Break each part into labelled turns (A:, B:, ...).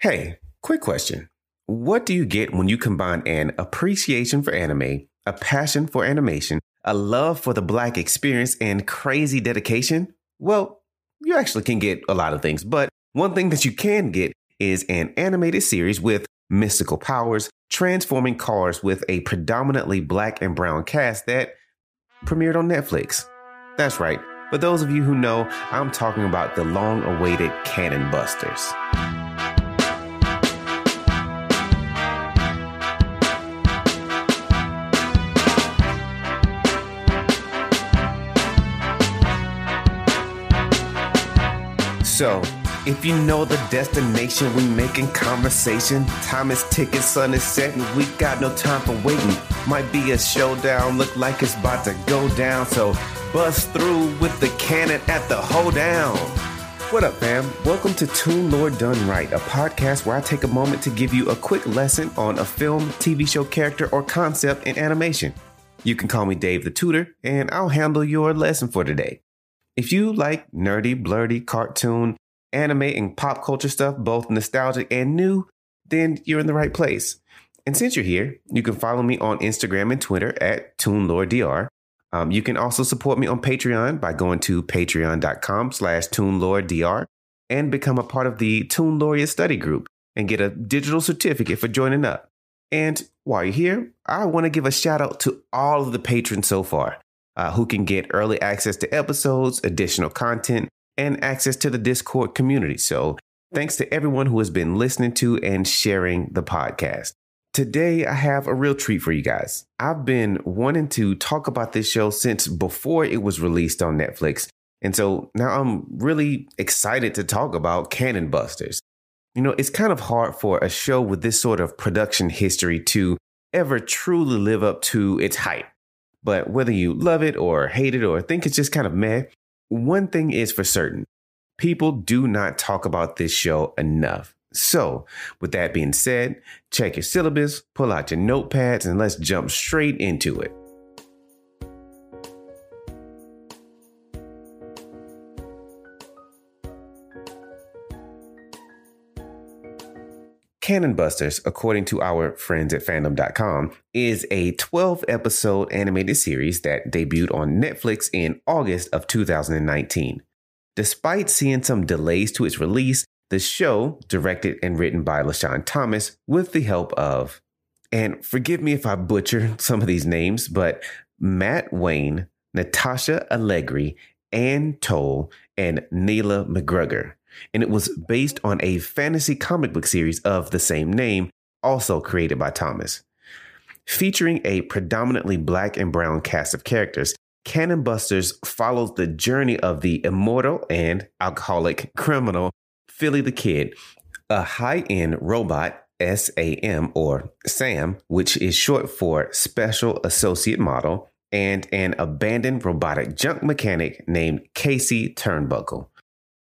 A: Hey, quick question. What do you get when you combine an appreciation for anime, a passion for animation, a love for the Black experience, and crazy dedication? Well, you actually can get a lot of things, but one thing that you can get is an animated series with mystical powers, transforming cars with a predominantly black and brown cast that premiered on Netflix. That's right. For those of you who know, I'm talking about the long awaited Cannon Busters. So, if you know the destination, we making conversation. Time is ticking, sun is setting. We got no time for waiting. Might be a showdown, look like it's about to go down. So bust through with the cannon at the hoedown. What up, fam? Welcome to Toon Lore Done Right, a podcast where I take a moment to give you a quick lesson on a film, TV show character, or concept in animation. You can call me Dave the Tutor, and I'll handle your lesson for today. If you like nerdy, blurdy, cartoon, anime, and pop culture stuff, both nostalgic and new, then you're in the right place. And since you're here, you can follow me on Instagram and Twitter at ToonLoreDR. Um, you can also support me on Patreon by going to patreon.com slash ToonLoreDR and become a part of the Toon Laureate study group and get a digital certificate for joining up. And while you're here, I want to give a shout out to all of the patrons so far uh, who can get early access to episodes, additional content, and access to the Discord community. So thanks to everyone who has been listening to and sharing the podcast. Today, I have a real treat for you guys. I've been wanting to talk about this show since before it was released on Netflix. And so now I'm really excited to talk about Cannon Busters. You know, it's kind of hard for a show with this sort of production history to ever truly live up to its hype. But whether you love it or hate it or think it's just kind of meh, one thing is for certain people do not talk about this show enough. So, with that being said, check your syllabus, pull out your notepads, and let's jump straight into it. Cannon Busters, according to our friends at fandom.com, is a 12 episode animated series that debuted on Netflix in August of 2019. Despite seeing some delays to its release, the show, directed and written by LeSean Thomas, with the help of, and forgive me if I butcher some of these names, but Matt Wayne, Natasha Allegri, Ann Toll, and Neela McGregor and it was based on a fantasy comic book series of the same name, also created by Thomas. Featuring a predominantly black and brown cast of characters, Cannon Busters follows the journey of the immortal and alcoholic criminal Philly the Kid, a high end robot, SAM or SAM, which is short for Special Associate Model, and an abandoned robotic junk mechanic named Casey Turnbuckle.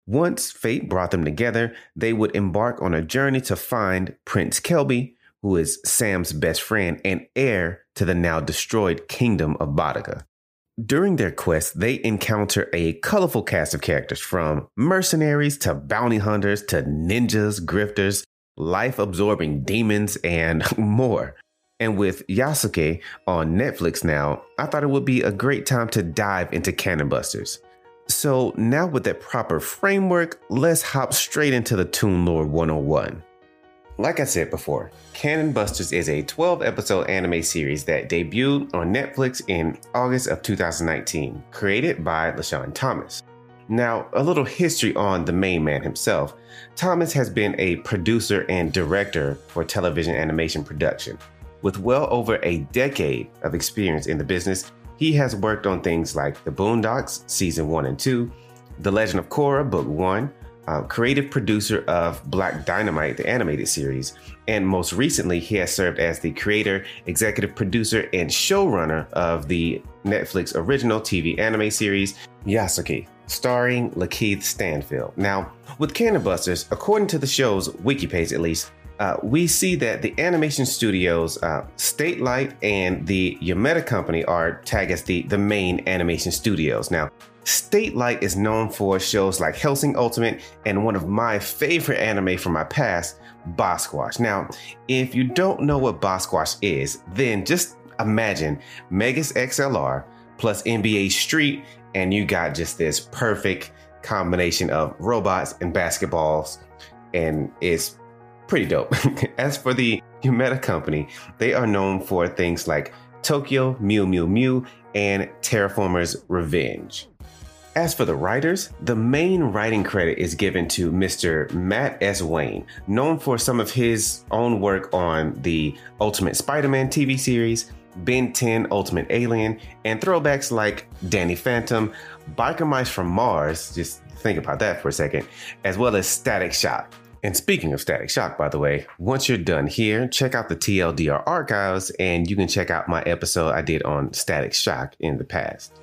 A: Once fate brought them together, they would embark on a journey to find Prince Kelby, who is Sam's best friend and heir to the now destroyed kingdom of Bodica. During their quest, they encounter a colorful cast of characters from mercenaries to bounty hunters to ninjas, grifters, life absorbing demons, and more. And with Yasuke on Netflix now, I thought it would be a great time to dive into Cannon Busters. So now with that proper framework, let's hop straight into the Toon Lore 101. Like I said before, Cannon Busters is a 12 episode anime series that debuted on Netflix in August of 2019, created by LeSean Thomas. Now, a little history on the main man himself. Thomas has been a producer and director for television animation production. With well over a decade of experience in the business, he has worked on things like The Boondocks, Season 1 and 2, The Legend of Korra, Book 1, uh, creative producer of Black Dynamite, the animated series, and most recently, he has served as the creator, executive producer, and showrunner of the Netflix original TV anime series Yasuke, starring Lakeith Stanfield. Now, with Cannon Busters, according to the show's wiki page at least, uh, we see that the animation studios, uh, Satelight and the Yumeta Company are tagged as the, the main animation studios. Now, Satelight is known for shows like Hellsing Ultimate and one of my favorite anime from my past, Basquash. Now, if you don't know what Basquash is, then just imagine Megas XLR plus NBA Street, and you got just this perfect combination of robots and basketballs, and it's pretty dope. As for the Yumeta Company, they are known for things like Tokyo, Mew Mew Mew, and Terra Formars Revenge. As for the writers, the main writing credit is given to Mr. Matt S. Wayne, known for some of his own work on the Ultimate Spider Man TV series, Ben 10 Ultimate Alien, and throwbacks like Danny Phantom, Biker Mice from Mars, just think about that for a second, as well as Static Shock. And speaking of Static Shock, by the way, once you're done here, check out the TLDR archives and you can check out my episode I did on Static Shock in the past.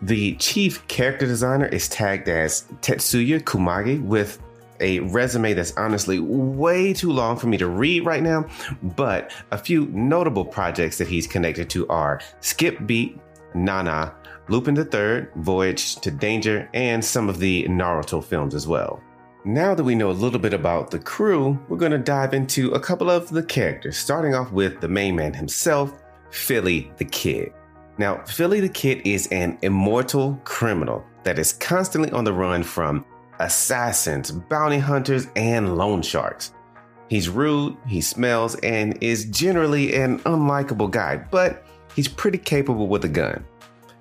A: The chief character designer is tagged as Tetsuya Kumagai with a resume that's honestly way too long for me to read right now, but a few notable projects that he's connected to are Skip Beat, Nana, Lupin III, Voyage to Danger, and some of the Naruto films as well. Now that we know a little bit about the crew, we're going to dive into a couple of the characters, starting off with the main man himself, Philly the Kid. Now, Philly the Kid is an immortal criminal that is constantly on the run from assassins, bounty hunters, and loan sharks. He's rude, he smells, and is generally an unlikable guy, but he's pretty capable with a gun.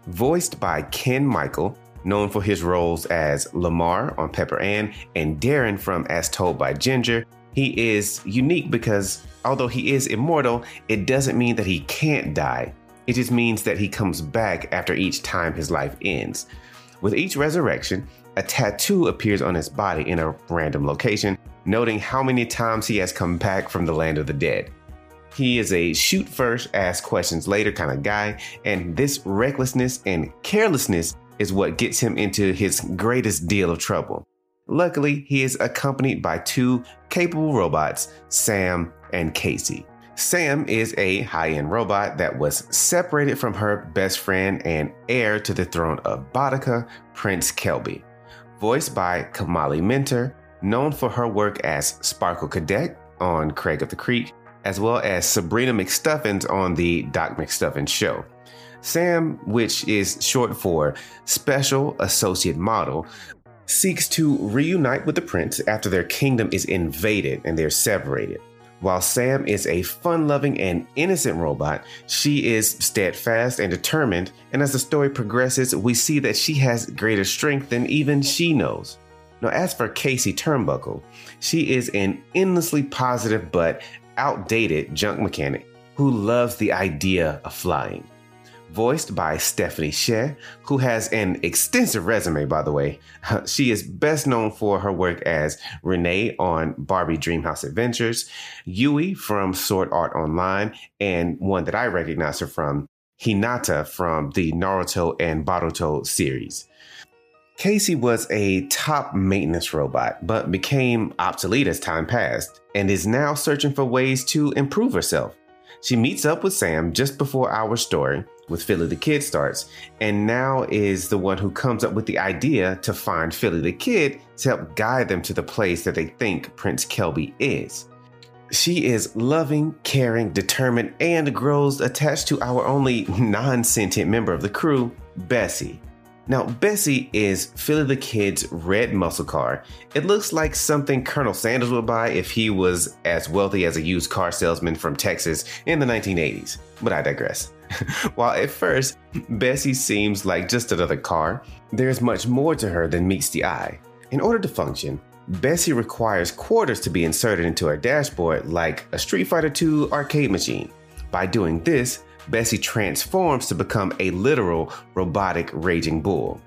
A: Voiced by Ken Michael, known for his roles as Lamar on Pepper Ann and Darren from As Told by Ginger, he is unique because although he is immortal, it doesn't mean that he can't die. It just means that he comes back after each time his life ends. With each resurrection, a tattoo appears on his body in a random location, noting how many times he has come back from the land of the dead. He is a shoot first, ask questions later kind of guy, and this recklessness and carelessness is what gets him into his greatest deal of trouble. Luckily, he is accompanied by two capable robots, Sam and Casey. Sam is a high end robot that was separated from her best friend and heir to the throne of Bodica, Prince Kelby. Voiced by Kamali Minter, known for her work as Sparkle Cadet on Craig of the Creek, as well as Sabrina McStuffins on the Doc McStuffins Show. Sam, which is short for Special Associate Model, seeks to reunite with the prince after their kingdom is invaded and they're separated. While Sam is a fun loving and innocent robot, she is steadfast and determined, and as the story progresses, we see that she has greater strength than even she knows. Now, as for Casey Turnbuckle, she is an endlessly positive but outdated junk mechanic who loves the idea of flying voiced by Stephanie Sheh, who has an extensive resume, by the way. She is best known for her work as Renee on Barbie Dreamhouse Adventures, Yui from Sword Art Online, and one that I recognize her from, Hinata from the Naruto and Boruto series. Casey was a top maintenance robot, but became obsolete as time passed, and is now searching for ways to improve herself. She meets up with Sam just before our story with Philly the Kid starts, and now is the one who comes up with the idea to find Philly the Kid to help guide them to the place that they think Prince Kelby is. She is loving, caring, determined, and grows attached to our only non sentient member of the crew, Bessie. Now, Bessie is Philly the Kid's red muscle car. It looks like something Colonel Sanders would buy if he was as wealthy as a used car salesman from Texas in the 1980s. But I digress. While at first, Bessie seems like just another car, there's much more to her than meets the eye. In order to function, Bessie requires quarters to be inserted into her dashboard like a Street Fighter II arcade machine. By doing this, Bessie transforms to become a literal robotic raging bull.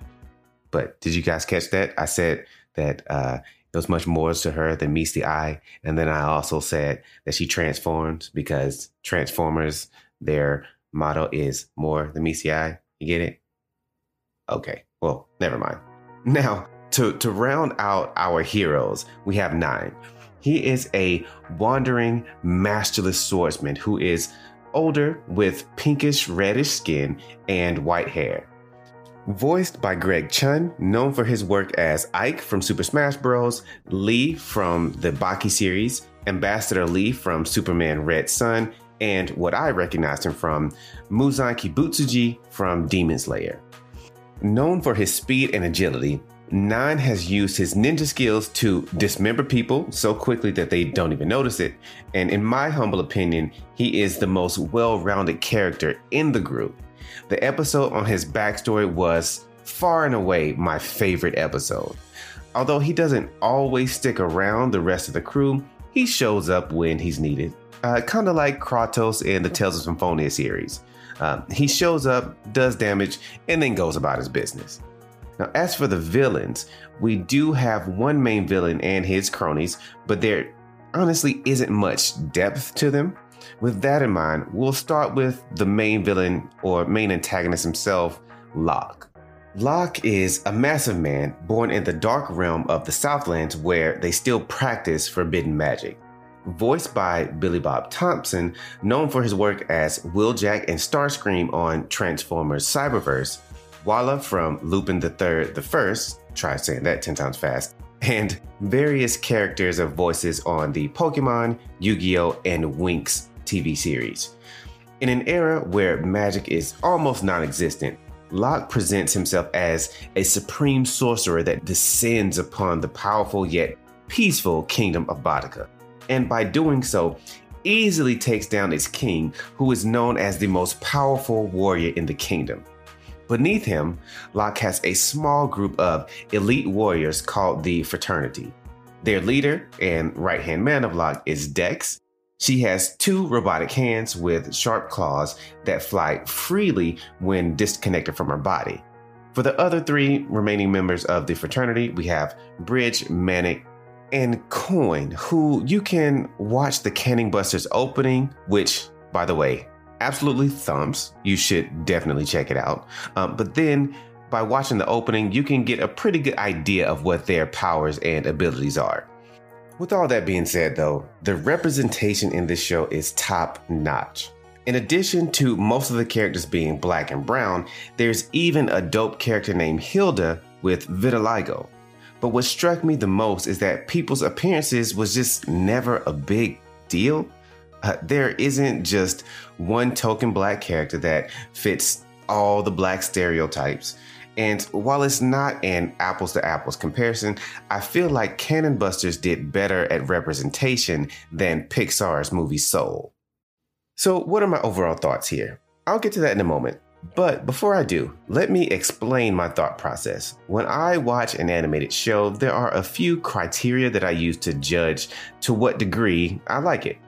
A: But did you guys catch that? I said that uh, there's much more to her than meets the eye. And then I also said that she transforms because Transformers, their motto is more than meets the eye. You get it? Okay, well, never mind. Now, to, to round out our heroes, we have Nine. He is a wandering, masterless swordsman who is older with pinkish reddish skin and white hair. Voiced by Greg Chun, known for his work as Ike from Super Smash Bros., Lee from the Baki series, Ambassador Lee from Superman Red Sun, and what I recognized him from, Muzan Kibutsuji from Demon Slayer. Known for his speed and agility, Nine has used his ninja skills to dismember people so quickly that they don't even notice it. And in my humble opinion, he is the most well rounded character in the group. The episode on his backstory was far and away my favorite episode. Although he doesn't always stick around the rest of the crew, he shows up when he's needed. Uh, kind of like Kratos in the Tales of Symphonia series. Uh, he shows up, does damage, and then goes about his business. Now, as for the villains, we do have one main villain and his cronies, but there honestly isn't much depth to them. With that in mind, we'll start with the main villain or main antagonist himself, Locke. Locke is a massive man born in the dark realm of the Southlands where they still practice forbidden magic. Voiced by Billy Bob Thompson, known for his work as Wheeljack and Starscream on Transformers Cyberverse, Walla from Lupin the Third the First, try saying that 10 times fast, and various characters of voices on the Pokemon, Yu Gi Oh!, and Winx TV series. In an era where magic is almost non existent, Locke presents himself as a supreme sorcerer that descends upon the powerful yet peaceful kingdom of Bodica. And by doing so, easily takes down its king, who is known as the most powerful warrior in the kingdom. Beneath him, Locke has a small group of elite warriors called the Fraternity. Their leader and right hand man of Locke is Dex, she has two robotic hands with sharp claws that fly freely when disconnected from her body. For the other three remaining members of the fraternity, we have Bridge, Manic, and Coin, who you can watch the Cannon Busters opening, which, by the way, absolutely thumps. You should definitely check it out. Um, but then, by watching the opening, you can get a pretty good idea of what their powers and abilities are. With all that being said, though, the representation in this show is top notch. In addition to most of the characters being black and brown, there's even a dope character named Hilda with vitiligo. But what struck me the most is that people's appearances was just never a big deal. Uh, there isn't just one token black character that fits all the black stereotypes. And while it's not an apples to apples comparison, I feel like Cannon Busters did better at representation than Pixar's movie Soul. So, what are my overall thoughts here? I'll get to that in a moment. But before I do, let me explain my thought process. When I watch an animated show, there are a few criteria that I use to judge to what degree I like it.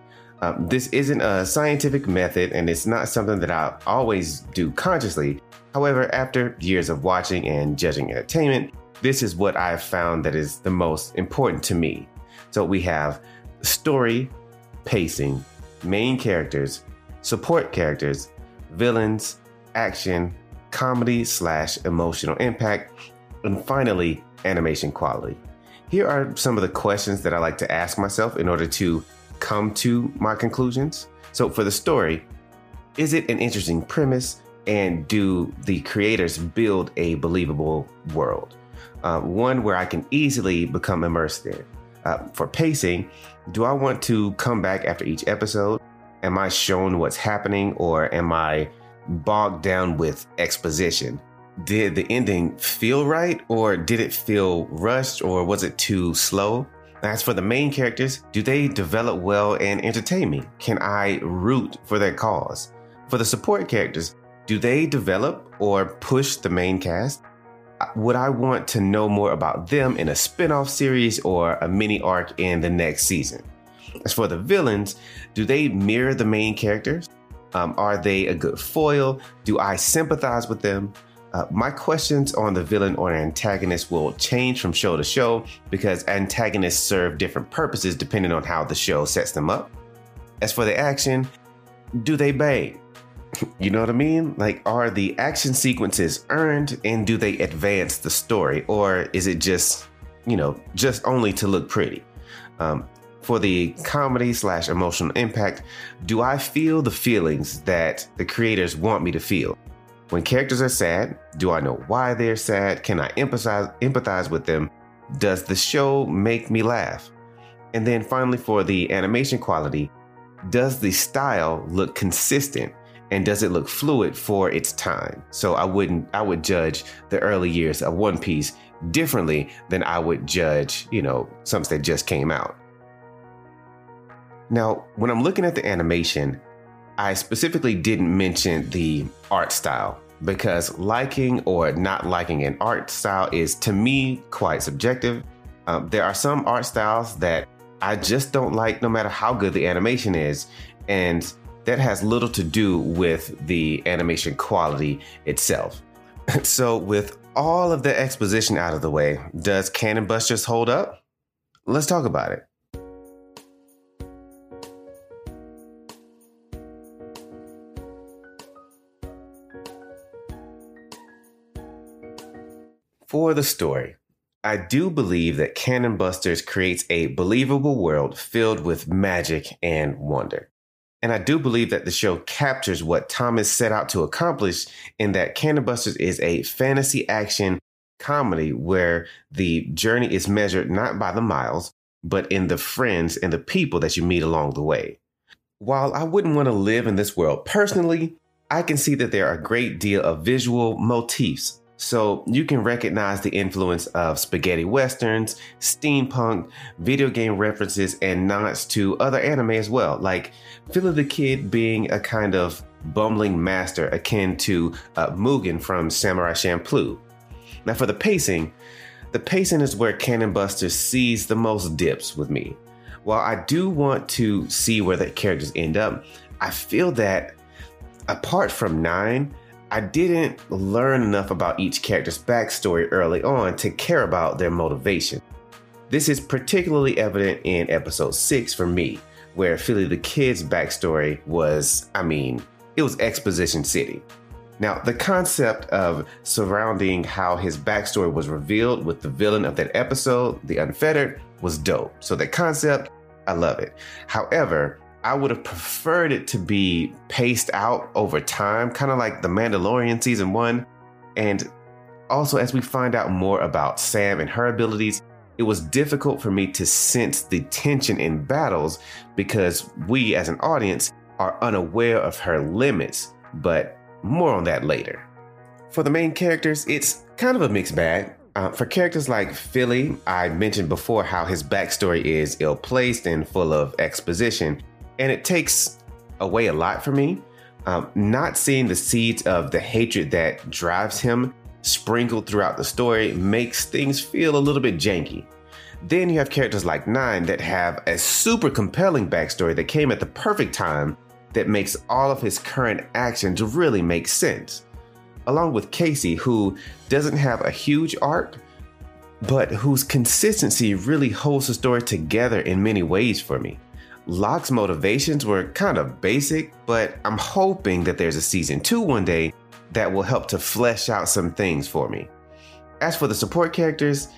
A: Um, this isn't a scientific method and it's not something that I always do consciously, However, after years of watching and judging entertainment, this is what I've found that is the most important to me. So we have story, pacing, main characters, support characters, villains, action, comedy slash emotional impact, and finally, animation quality. Here are some of the questions that I like to ask myself in order to come to my conclusions. So, for the story, is it an interesting premise? and do the creators build a believable world? Uh, one where I can easily become immersed in. Uh, for pacing, do I want to come back after each episode? Am I shown what's happening or am I bogged down with exposition? Did the ending feel right or did it feel rushed or was it too slow? As for the main characters, do they develop well and entertain me? Can I root for their cause? For the support characters, do they develop or push the main cast? Uh, would I want to know more about them in a spin off series or a mini arc in the next season? As for the villains, do they mirror the main characters? Um, are they a good foil? Do I sympathize with them? Uh, my questions on the villain or antagonist will change from show to show because antagonists serve different purposes depending on how the show sets them up. As for the action, do they bang? You know what I mean? Like, are the action sequences earned and do they advance the story? Or is it just, you know, just only to look pretty? Um, for the comedy slash emotional impact, do I feel the feelings that the creators want me to feel? When characters are sad, do I know why they're sad? Can I empathize empathize with them? Does the show make me laugh? And then finally for the animation quality, does the style look consistent and does it look fluid for its time? So I wouldn't I would judge the early years of One Piece differently than I would judge, you know, something that just came out. Now, when I'm looking at the animation, I specifically didn't mention the art style because liking or not liking an art style is to me quite subjective. Um, there are some art styles that I just don't like no matter how good the animation is. And that has little to do with the animation quality itself. so, with all of the exposition out of the way, does Cannon Busters hold up? Let's talk about it. For the story, I do believe that Cannon Busters creates a believable world filled with magic and wonder. And I do believe that the show captures what Thomas set out to accomplish in that Cannon Busters is a fantasy action comedy where the journey is measured not by the miles, but in the friends and the people that you meet along the way. While I wouldn't want to live in this world personally, I can see that there are a great deal of visual motifs so you can recognize the influence of spaghetti westerns, steampunk, video game references, and nods to other anime as well, like Philly the Kid being a kind of bumbling master akin to uh, Mugen from Samurai Champloo. Now, for the pacing, the pacing is where Cannon Buster sees the most dips with me. While I do want to see where the characters end up, I feel that apart from Nine, I didn't learn enough about each character's backstory early on to care about their motivation. This is particularly evident in episode 6 for me, where Philly the Kid's backstory was, I mean, it was exposition city. Now, the concept of surrounding how his backstory was revealed with the villain of that episode, the Unfettered, was dope. So, that concept, I love it. However, I would have preferred it to be paced out over time, kind of like The Mandalorian season one. And also, as we find out more about Sam and her abilities, it was difficult for me to sense the tension in battles because we, as an audience, are unaware of her limits. But more on that later. For the main characters, it's kind of a mixed bag. Uh, for characters like Philly, I mentioned before how his backstory is ill placed and full of exposition and it takes away a lot for me. Um, not seeing the seeds of the hatred that drives him sprinkled throughout the story makes things feel a little bit janky. Then you have characters like Nine that have a super compelling backstory that came at the perfect time that makes all of his current actions really make sense. Along with Casey, who doesn't have a huge arc, but whose consistency really holds the story together in many ways for me. Locke's motivations were kind of basic, but I'm hoping that there's a season two one day that will help to flesh out some things for me. As for the support characters,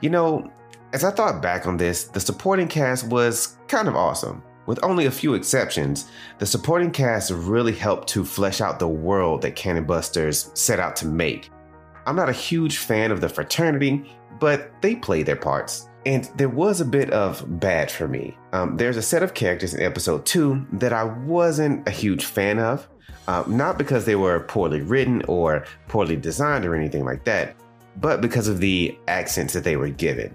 A: you know, as I thought back on this, the supporting cast was kind of awesome. With only a few exceptions, the supporting cast really helped to flesh out the world that Cannon Busters set out to make. I'm not a huge fan of the fraternity, but they play their parts. And there was a bit of bad for me. Um, there's a set of characters in episode two that I wasn't a huge fan of, uh, not because they were poorly written or poorly designed or anything like that, but because of the accents that they were given.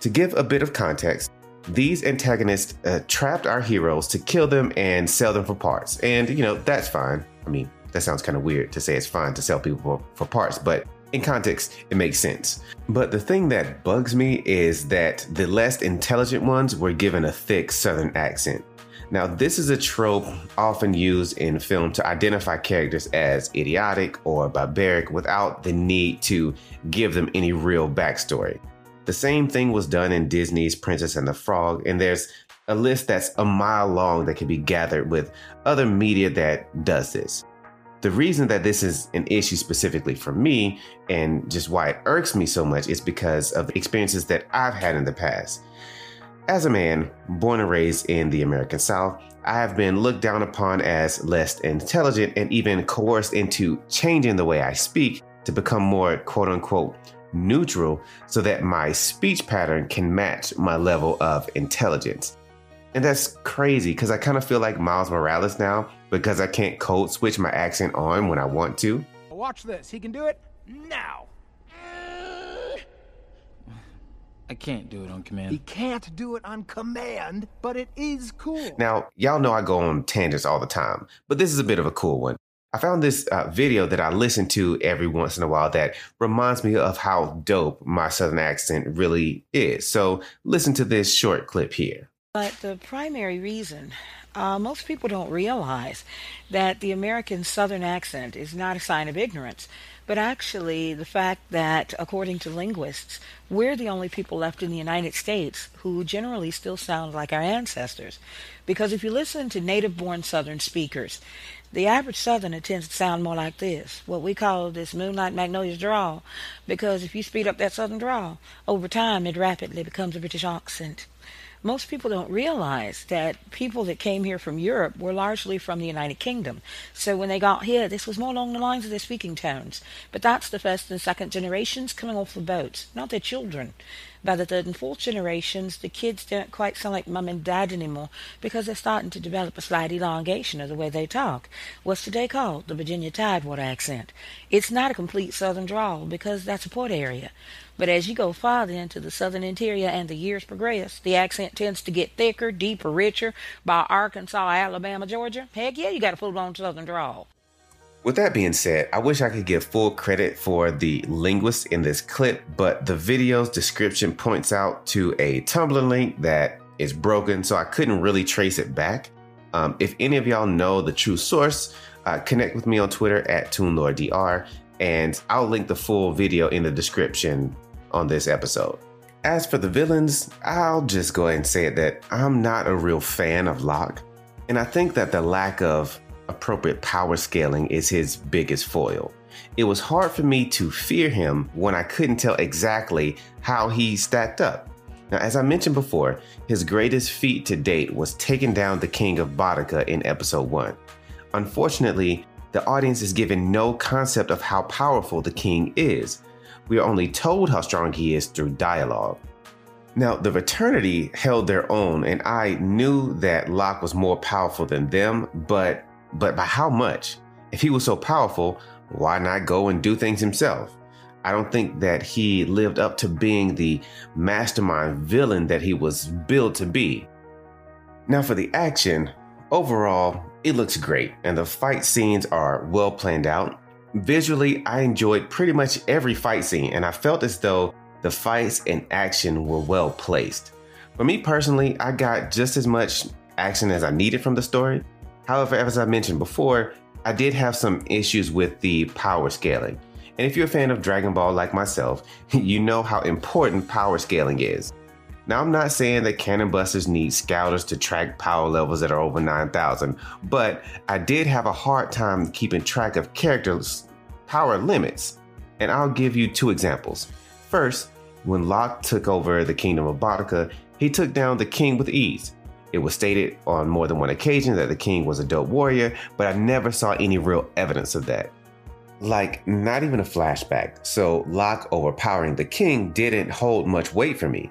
A: To give a bit of context, these antagonists uh, trapped our heroes to kill them and sell them for parts. And, you know, that's fine. I mean, that sounds kind of weird to say it's fine to sell people for, for parts, but in context, it makes sense. But the thing that bugs me is that the less intelligent ones were given a thick Southern accent. Now, this is a trope often used in film to identify characters as idiotic or barbaric without the need to give them any real backstory. The same thing was done in Disney's Princess and the Frog, and there's a list that's a mile long that can be gathered with other media that does this. The reason that this is an issue specifically for me and just why it irks me so much is because of the experiences that I've had in the past. As a man born and raised in the American South, I have been looked down upon as less intelligent and even coerced into changing the way I speak to become more quote unquote neutral so that my speech pattern can match my level of intelligence. And that's crazy because I kind of feel like Miles Morales now because I can't code switch my accent on when I want to.
B: Watch this. He can do it now.
C: I can't do it on command.
B: He can't do it on command, but it is cool.
A: Now, y'all know I go on tangents all the time, but this is a bit of a cool one. I found this uh, video that I listen to every once in a while that reminds me of how dope my Southern accent really is. So listen to this short clip here.
D: But the primary reason uh, most people don't realize that the American Southern accent is not a sign of ignorance, but actually the fact that, according to linguists, we're the only people left in the United States who generally still sound like our ancestors. Because if you listen to native born Southern speakers, the average Southerner tends to sound more like this, what we call this Moonlight Magnolias drawl, because if you speed up that Southern drawl, over time it rapidly becomes a British accent most people don't realize that people that came here from Europe were largely from the United Kingdom. So when they got here, this was more along the lines of their speaking tones. But that's the first and second generations coming off the boats, not their children. By the third and fourth generations, the kids don't quite sound like mum and dad anymore because they're starting to develop a slight elongation of the way they talk. What's today called the Virginia Tidewater accent. It's not a complete southern drawl because that's a port area. But as you go farther into the southern interior and the years progress, the accent tends to get thicker, deeper, richer. By Arkansas, Alabama, Georgia, heck yeah, you got a full blown southern drawl.
A: With that being said, I wish I could give full credit for the linguist in this clip, but the video's description points out to a Tumblr link that is broken, so I couldn't really trace it back. Um, if any of y'all know the true source, uh, connect with me on Twitter at ToonLoreDR, and I'll link the full video in the description on this episode. As for the villains, I'll just go ahead and say it that I'm not a real fan of Locke, and I think that the lack of appropriate power scaling is his biggest foil. It was hard for me to fear him when I couldn't tell exactly how he stacked up. Now, as I mentioned before, his greatest feat to date was taking down the King of Bodica in episode 1. Unfortunately, the audience is given no concept of how powerful the king is, we are only told how strong he is through dialogue. Now, the fraternity held their own, and I knew that Locke was more powerful than them, but but by how much? If he was so powerful, why not go and do things himself? I don't think that he lived up to being the mastermind villain that he was billed to be. Now, for the action, overall, it looks great, and the fight scenes are well planned out. Visually, I enjoyed pretty much every fight scene, and I felt as though the fights and action were well placed. For me personally, I got just as much action as I needed from the story. However, as I mentioned before, I did have some issues with the power scaling. And if you're a fan of Dragon Ball like myself, you know how important power scaling is. Now, I'm not saying that cannon busters need scouters to track power levels that are over 9,000, but I did have a hard time keeping track of characters' power limits. And I'll give you two examples. First, when Locke took over the kingdom of Bodica, he took down the king with ease. It was stated on more than one occasion that the king was a dope warrior, but I never saw any real evidence of that. Like, not even a flashback, so Locke overpowering the king didn't hold much weight for me.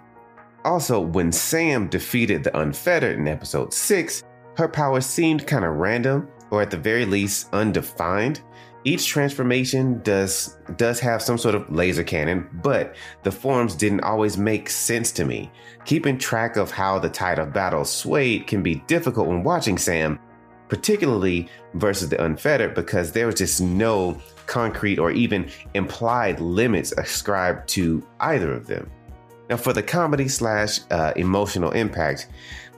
A: Also, when Sam defeated the Unfettered in episode 6, her powers seemed kind of random, or at the very least, undefined. Each transformation does does have some sort of laser cannon, but the forms didn't always make sense to me. Keeping track of how the tide of battle swayed can be difficult when watching Sam, particularly versus the Unfettered, because there was just no concrete or even implied limits ascribed to either of them. Now, for the comedy slash uh, emotional impact,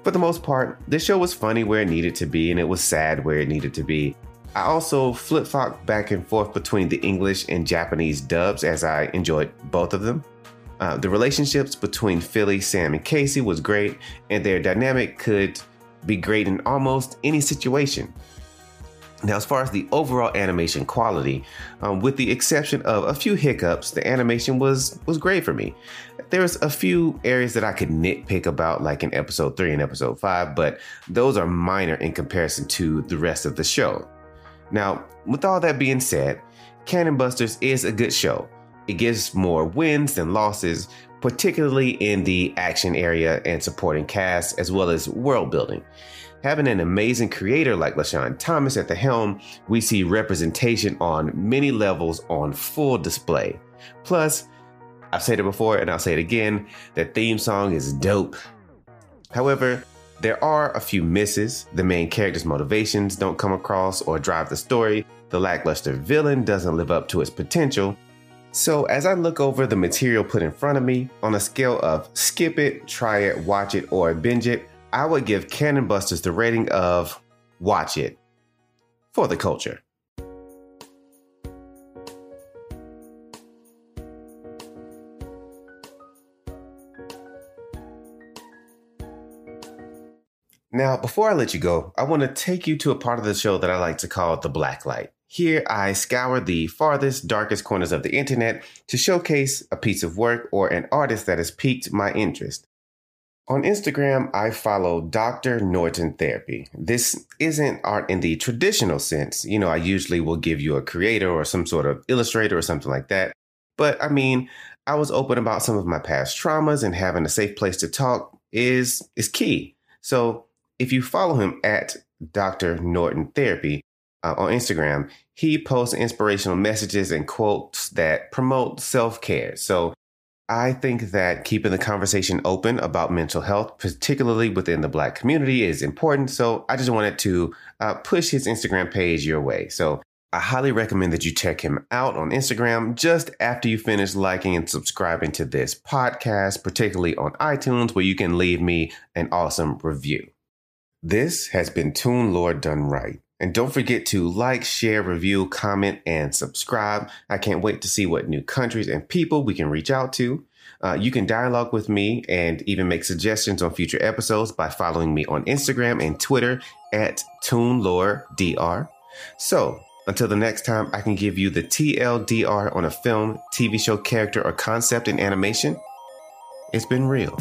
A: for the most part, this show was funny where it needed to be and it was sad where it needed to be. I also flip flopped back and forth between the English and Japanese dubs as I enjoyed both of them. Uh, the relationships between Philly, Sam, and Casey was great, and their dynamic could be great in almost any situation. Now, as far as the overall animation quality, um, with the exception of a few hiccups, the animation was was great for me. there's a few areas that I could nitpick about, like in episode three and episode five, but those are minor in comparison to the rest of the show. Now, with all that being said, Cannon Busters is a good show. It gives more wins than losses, particularly in the action area and supporting cast, as well as world building. Having an amazing creator like LeSean Thomas at the helm, we see representation on many levels on full display. Plus, I've said it before and I'll say it again, the theme song is dope. However, there are a few misses. The main character's motivations don't come across or drive the story. The lackluster villain doesn't live up to its potential. So, as I look over the material put in front of me, on a scale of skip it, try it, watch it, or binge it, I would give Cannon Busters the rating of watch it for the culture. Now, before I let you go, I want to take you to a part of the show that I like to call the black light. Here, I scour the farthest, darkest corners of the internet to showcase a piece of work or an artist that has piqued my interest. On Instagram, I follow Dr. Norton Therapy. This isn't art in the traditional sense. You know, I usually will give you a creator or some sort of illustrator or something like that. But I mean, I was open about some of my past traumas and having a safe place to talk is is key. So if you follow him at Dr. Norton Therapy uh, on Instagram, he posts inspirational messages and quotes that promote self care. So I think that keeping the conversation open about mental health, particularly within the Black community, is important. So I just wanted to uh, push his Instagram page your way. So I highly recommend that you check him out on Instagram just after you finish liking and subscribing to this podcast, particularly on iTunes, where you can leave me an awesome review. This has been Toon Lore Done Right. And don't forget to like, share, review, comment, and subscribe. I can't wait to see what new countries and people we can reach out to. Uh, you can dialogue with me and even make suggestions on future episodes by following me on Instagram and Twitter at ToonLoreDR. So, until the next time I can give you the TLDR on a film, TV show character, or concept in animation, it's been real.